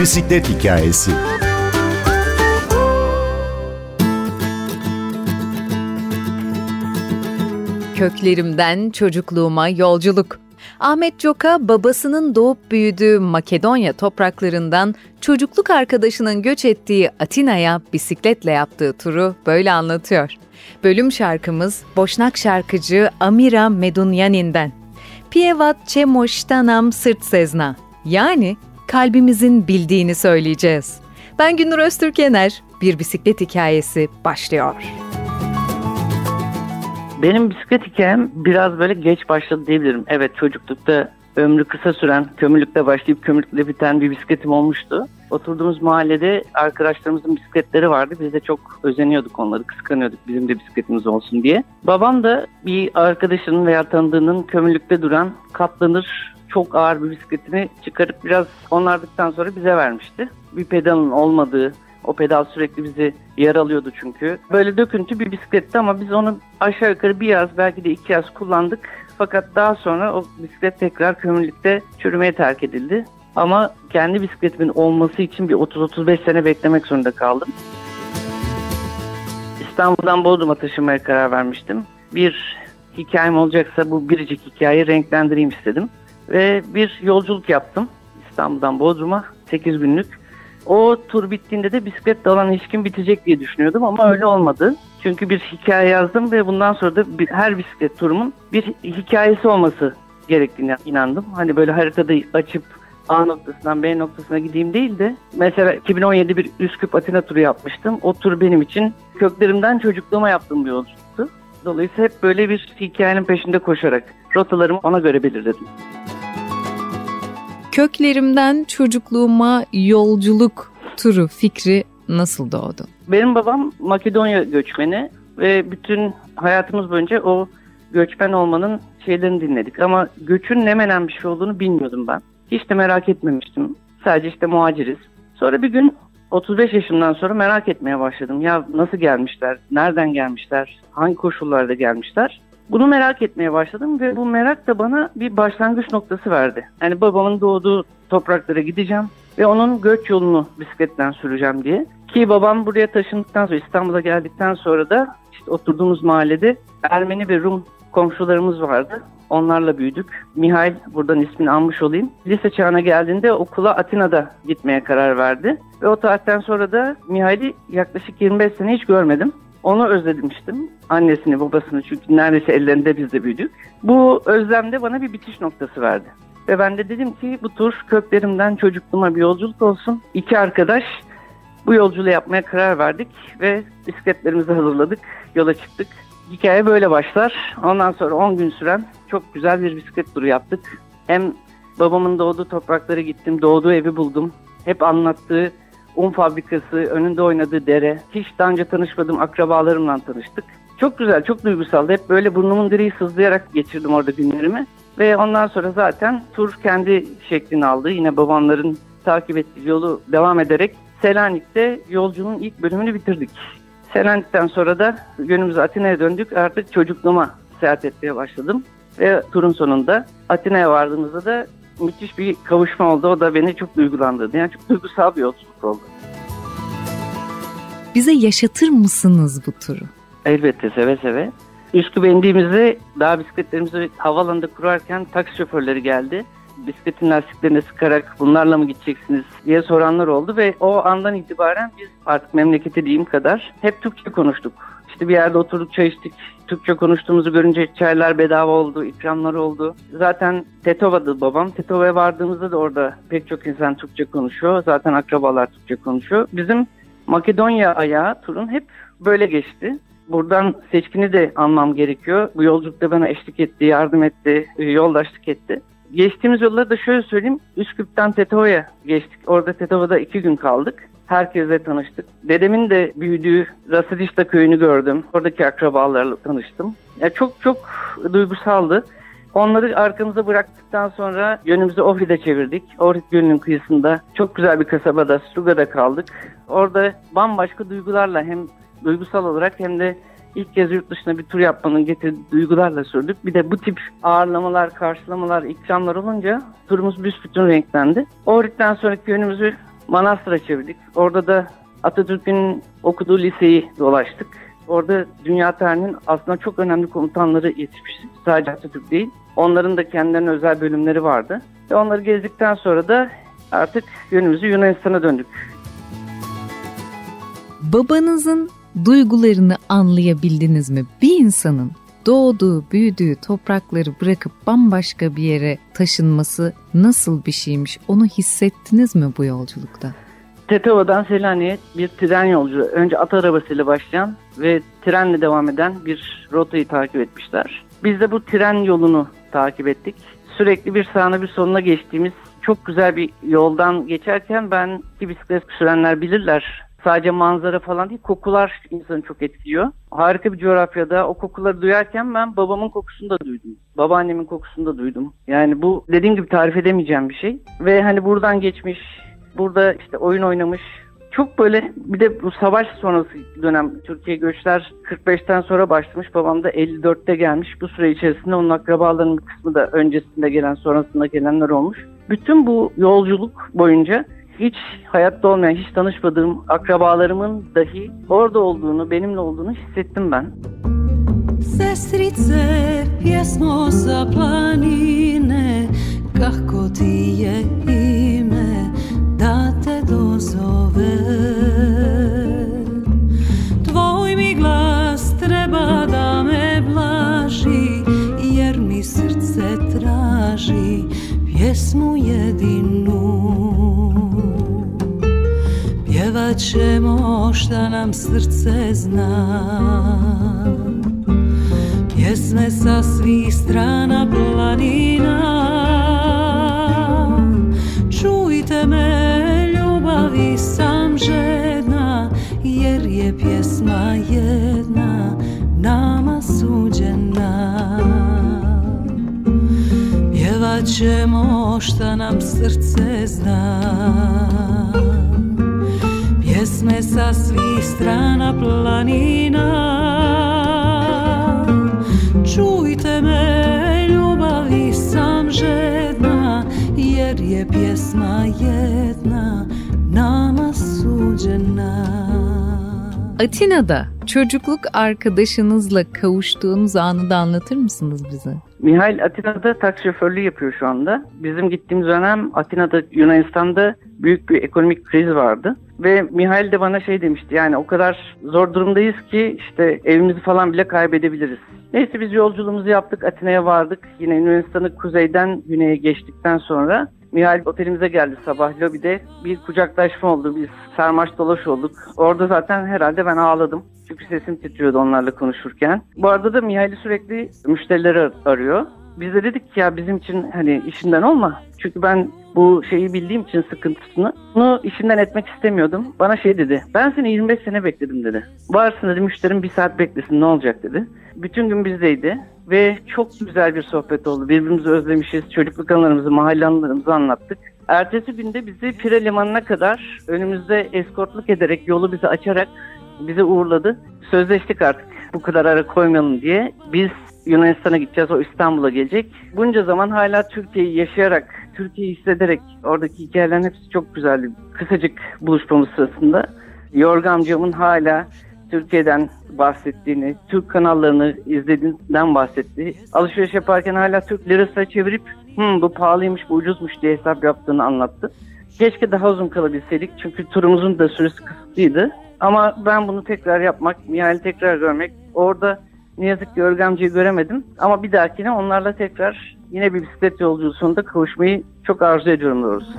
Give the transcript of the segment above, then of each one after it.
bisiklet hikayesi. Köklerimden çocukluğuma yolculuk. Ahmet Coka babasının doğup büyüdüğü Makedonya topraklarından çocukluk arkadaşının göç ettiği Atina'ya bisikletle yaptığı turu böyle anlatıyor. Bölüm şarkımız Boşnak şarkıcı Amira Medunyanin'den. Pievat Çemoştanam Sırt Sezna yani kalbimizin bildiğini söyleyeceğiz. Ben Gündür Öztürkener, bir bisiklet hikayesi başlıyor. Benim bisiklet hikayem biraz böyle geç başladı diyebilirim. Evet çocuklukta ömrü kısa süren, kömürlükte başlayıp kömürlükte biten bir bisikletim olmuştu. Oturduğumuz mahallede arkadaşlarımızın bisikletleri vardı. Biz de çok özeniyorduk onları, kıskanıyorduk bizim de bisikletimiz olsun diye. Babam da bir arkadaşının veya tanıdığının kömürlükte duran katlanır çok ağır bir bisikletini çıkarıp biraz onlardıktan sonra bize vermişti. Bir pedalın olmadığı, o pedal sürekli bizi yaralıyordu çünkü. Böyle döküntü bir bisikletti ama biz onu aşağı yukarı bir yaz belki de iki yaz kullandık. Fakat daha sonra o bisiklet tekrar kömürlükte çürümeye terk edildi. Ama kendi bisikletimin olması için bir 30-35 sene beklemek zorunda kaldım. İstanbul'dan Bodrum'a taşınmaya karar vermiştim. Bir hikayem olacaksa bu biricik hikayeyi renklendireyim istedim. Ve bir yolculuk yaptım İstanbul'dan Bodrum'a 8 günlük. O tur bittiğinde de bisikletle olan ilişkim bitecek diye düşünüyordum ama öyle olmadı. Çünkü bir hikaye yazdım ve bundan sonra da bir, her bisiklet turumun bir hikayesi olması gerektiğine inandım. Hani böyle haritada açıp A noktasından B noktasına gideyim değil de mesela 2017 bir Üsküp Atina turu yapmıştım. O tur benim için köklerimden çocukluğuma yaptığım bir yolculuktu. Dolayısıyla hep böyle bir hikayenin peşinde koşarak rotalarımı ona göre belirledim. Köklerimden çocukluğuma yolculuk turu fikri nasıl doğdu? Benim babam Makedonya göçmeni ve bütün hayatımız boyunca o göçmen olmanın şeylerini dinledik. Ama göçün ne menen bir şey olduğunu bilmiyordum ben. Hiç de merak etmemiştim. Sadece işte muhaciriz. Sonra bir gün 35 yaşımdan sonra merak etmeye başladım. Ya nasıl gelmişler, nereden gelmişler, hangi koşullarda gelmişler? Bunu merak etmeye başladım ve bu merak da bana bir başlangıç noktası verdi. Yani babamın doğduğu topraklara gideceğim ve onun göç yolunu bisikletten süreceğim diye. Ki babam buraya taşındıktan sonra İstanbul'a geldikten sonra da işte oturduğumuz mahallede Ermeni ve Rum komşularımız vardı. Onlarla büyüdük. Mihail buradan ismini almış olayım. Lise çağına geldiğinde okula Atina'da gitmeye karar verdi. Ve o tarihten sonra da Mihail'i yaklaşık 25 sene hiç görmedim. Onu özlemiştim. Annesini, babasını çünkü neredeyse ellerinde biz de büyüdük. Bu özlemde bana bir bitiş noktası verdi. Ve ben de dedim ki bu tur köklerimden çocukluğuma bir yolculuk olsun. İki arkadaş bu yolculuğu yapmaya karar verdik ve bisikletlerimizi hazırladık, yola çıktık. Hikaye böyle başlar. Ondan sonra 10 gün süren çok güzel bir bisiklet turu yaptık. Hem babamın doğduğu topraklara gittim, doğduğu evi buldum. Hep anlattığı un fabrikası, önünde oynadığı dere. Hiç daha önce tanışmadığım akrabalarımla tanıştık. Çok güzel, çok duygusaldı. Hep böyle burnumun direği sızlayarak geçirdim orada günlerimi. Ve ondan sonra zaten tur kendi şeklini aldı. Yine babamların takip ettiği yolu devam ederek Selanik'te yolculuğun ilk bölümünü bitirdik. Selanik'ten sonra da yönümüzü Atina'ya döndük. Artık çocukluğuma seyahat etmeye başladım. Ve turun sonunda Atina'ya vardığımızda da müthiş bir kavuşma oldu. O da beni çok duygulandırdı. Yani çok duygusal bir yolculuk oldu. Bize yaşatır mısınız bu turu? Elbette seve seve. Üsküp'e indiğimizde daha bisikletlerimizi havalanında kurarken taksi şoförleri geldi. Bisikletin lastiklerini sıkarak bunlarla mı gideceksiniz diye soranlar oldu ve o andan itibaren biz artık memleketi diyeyim kadar hep Türkçe konuştuk. İşte bir yerde oturduk çay içtik. Türkçe konuştuğumuzu görünce çaylar bedava oldu, ikramlar oldu. Zaten Tetova'dı babam. Tetova'ya vardığımızda da orada pek çok insan Türkçe konuşuyor. Zaten akrabalar Türkçe konuşuyor. Bizim Makedonya ayağı turun hep böyle geçti. Buradan seçkini de anmam gerekiyor. Bu yolculukta bana eşlik etti, yardım etti, yoldaşlık etti. Geçtiğimiz yolları da şöyle söyleyeyim. Üsküp'ten Tetova'ya geçtik. Orada Tetova'da iki gün kaldık. Herkesle tanıştık. Dedemin de büyüdüğü Rasidişta köyünü gördüm. Oradaki akrabalarla tanıştım. Ya çok çok duygusaldı. Onları arkamıza bıraktıktan sonra yönümüzü Ohrid'e çevirdik. Ohrid Gölü'nün kıyısında çok güzel bir kasabada, Suga'da kaldık. Orada bambaşka duygularla hem duygusal olarak hem de ilk kez yurt dışına bir tur yapmanın getirdiği duygularla sürdük. Bir de bu tip ağırlamalar, karşılamalar, ikramlar olunca turumuz büsbütün renklendi. Ohrid'den sonraki yönümüzü Manastır'a çevirdik. Orada da Atatürk'ün okuduğu liseyi dolaştık. Orada dünya tarihinin aslında çok önemli komutanları yetişmiştik. Sadece Atatürk değil. Onların da kendilerine özel bölümleri vardı. Ve onları gezdikten sonra da artık yönümüzü Yunanistan'a döndük. Babanızın duygularını anlayabildiniz mi? Bir insanın doğduğu, büyüdüğü toprakları bırakıp bambaşka bir yere taşınması nasıl bir şeymiş? Onu hissettiniz mi bu yolculukta? Tetova'dan Selanik'e bir tren yolcu. Önce at arabasıyla başlayan ve trenle devam eden bir rotayı takip etmişler. Biz de bu tren yolunu takip ettik. Sürekli bir sağına bir soluna geçtiğimiz çok güzel bir yoldan geçerken ben ki bisiklet sürenler bilirler sadece manzara falan değil kokular insanı çok etkiliyor. Harika bir coğrafyada o kokuları duyarken ben babamın kokusunu da duydum. Babaannemin kokusunu da duydum. Yani bu dediğim gibi tarif edemeyeceğim bir şey. Ve hani buradan geçmiş, burada işte oyun oynamış. Çok böyle bir de bu savaş sonrası dönem Türkiye göçler 45'ten sonra başlamış. Babam da 54'te gelmiş. Bu süre içerisinde onun akrabalarının bir kısmı da öncesinde gelen sonrasında gelenler olmuş. Bütün bu yolculuk boyunca hiç hayatta olmayan, hiç tanışmadığım akrabalarımın dahi orada olduğunu, benimle olduğunu hissettim ben. Sestrice, pjesmo za planine, kako šta nam srce zna. Pjesme sa svih strana planina. Čujte me, ljubavi sam žedna Jer je pjesma jedna nama suđena. Pjevat ćemo šta nam srce zna Pjesme sa svih strana planina Čujte me, ljubavi sam žedna Jer je pjesma jedna nama suđena Atina'da çocukluk arkadaşınızla kavuştuğunuz anı da anlatır mısınız bize? Mihail Atina'da taksi şoförlüğü yapıyor şu anda. Bizim gittiğimiz dönem Atina'da Yunanistan'da büyük bir ekonomik kriz vardı. Ve Mihail de bana şey demişti yani o kadar zor durumdayız ki işte evimizi falan bile kaybedebiliriz. Neyse biz yolculuğumuzu yaptık Atina'ya vardık. Yine Yunanistan'ı kuzeyden güneye geçtikten sonra Mihail otelimize geldi sabah lobide. Bir kucaklaşma oldu. Biz sarmaş dolaş olduk. Orada zaten herhalde ben ağladım. Çünkü sesim titriyordu onlarla konuşurken. Bu arada da Mihail'i sürekli müşterileri arıyor. Biz de dedik ki ya bizim için hani işinden olma. Çünkü ben bu şeyi bildiğim için sıkıntısını bunu işinden etmek istemiyordum. Bana şey dedi. Ben seni 25 sene bekledim dedi. Varsın dedi müşterim bir saat beklesin ne olacak dedi. Bütün gün bizdeydi ve çok güzel bir sohbet oldu. Birbirimizi özlemişiz. Çocukluk anılarımızı, mahalle anılarımızı anlattık. Ertesi günde bizi Pire Limanı'na kadar önümüzde eskortluk ederek, yolu bize açarak bizi uğurladı. Sözleştik artık bu kadar ara koymayalım diye. Biz Yunanistan'a gideceğiz, o İstanbul'a gelecek. Bunca zaman hala Türkiye'yi yaşayarak, Türkiye'yi hissederek oradaki hikayelerin hepsi çok güzeldi. Kısacık buluşmamız sırasında. Yorga amcamın hala Türkiye'den bahsettiğini, Türk kanallarını izlediğinden bahsetti. Alışveriş yaparken hala Türk lirasına çevirip Hı, bu pahalıymış, bu ucuzmuş diye hesap yaptığını anlattı. Keşke daha uzun kalabilseydik çünkü turumuzun da süresi kısıtlıydı. Ama ben bunu tekrar yapmak, Mihal'i tekrar görmek, orada ne yazık ki Örgemci'yi göremedim. Ama bir dahakine onlarla tekrar yine bir bisiklet yolculuğunda kavuşmayı çok arzu ediyorum doğrusu.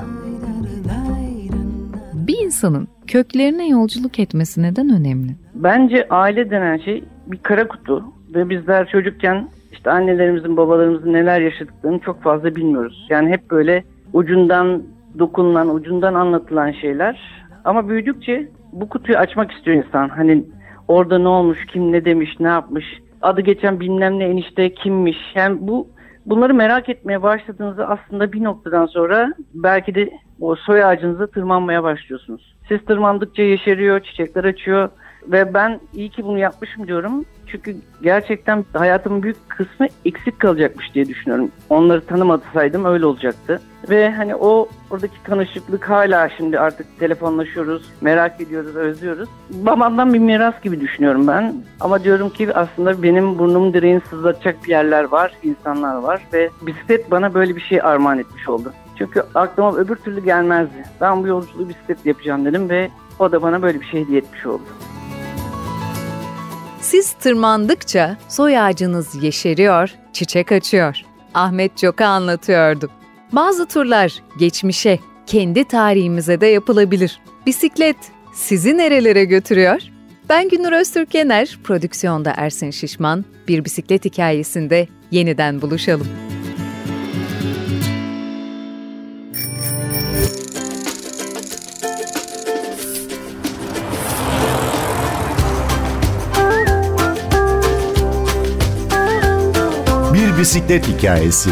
Bir insanın köklerine yolculuk etmesi neden önemli? Bence aile denen şey bir kara kutu ve bizler çocukken işte annelerimizin babalarımızın neler yaşadıklarını çok fazla bilmiyoruz. Yani hep böyle ucundan dokunulan, ucundan anlatılan şeyler. Ama büyüdükçe bu kutuyu açmak istiyor insan. Hani orada ne olmuş, kim ne demiş, ne yapmış, adı geçen bilmem ne enişte kimmiş. Yani bu bunları merak etmeye başladığınızda aslında bir noktadan sonra belki de o soy ağacınıza tırmanmaya başlıyorsunuz. Siz tırmandıkça yeşeriyor, çiçekler açıyor. Ve ben iyi ki bunu yapmışım diyorum. Çünkü gerçekten hayatımın büyük kısmı eksik kalacakmış diye düşünüyorum. Onları tanımasaydım öyle olacaktı. Ve hani o oradaki tanışıklık hala şimdi artık telefonlaşıyoruz, merak ediyoruz, özlüyoruz. Babamdan bir miras gibi düşünüyorum ben. Ama diyorum ki aslında benim burnum direğini sızlatacak bir yerler var, insanlar var. Ve bisiklet bana böyle bir şey armağan etmiş oldu. Çünkü aklıma öbür türlü gelmezdi. Ben bu yolculuğu bisikletle yapacağım dedim ve o da bana böyle bir şey hediye etmiş oldu. Siz tırmandıkça soy ağacınız yeşeriyor, çiçek açıyor. Ahmet Çoka anlatıyordu. Bazı turlar geçmişe, kendi tarihimize de yapılabilir. Bisiklet sizi nerelere götürüyor? Ben Günür Öztürkener, prodüksiyonda Ersin Şişman, bir bisiklet hikayesinde yeniden buluşalım. Bisiklet hikayesi.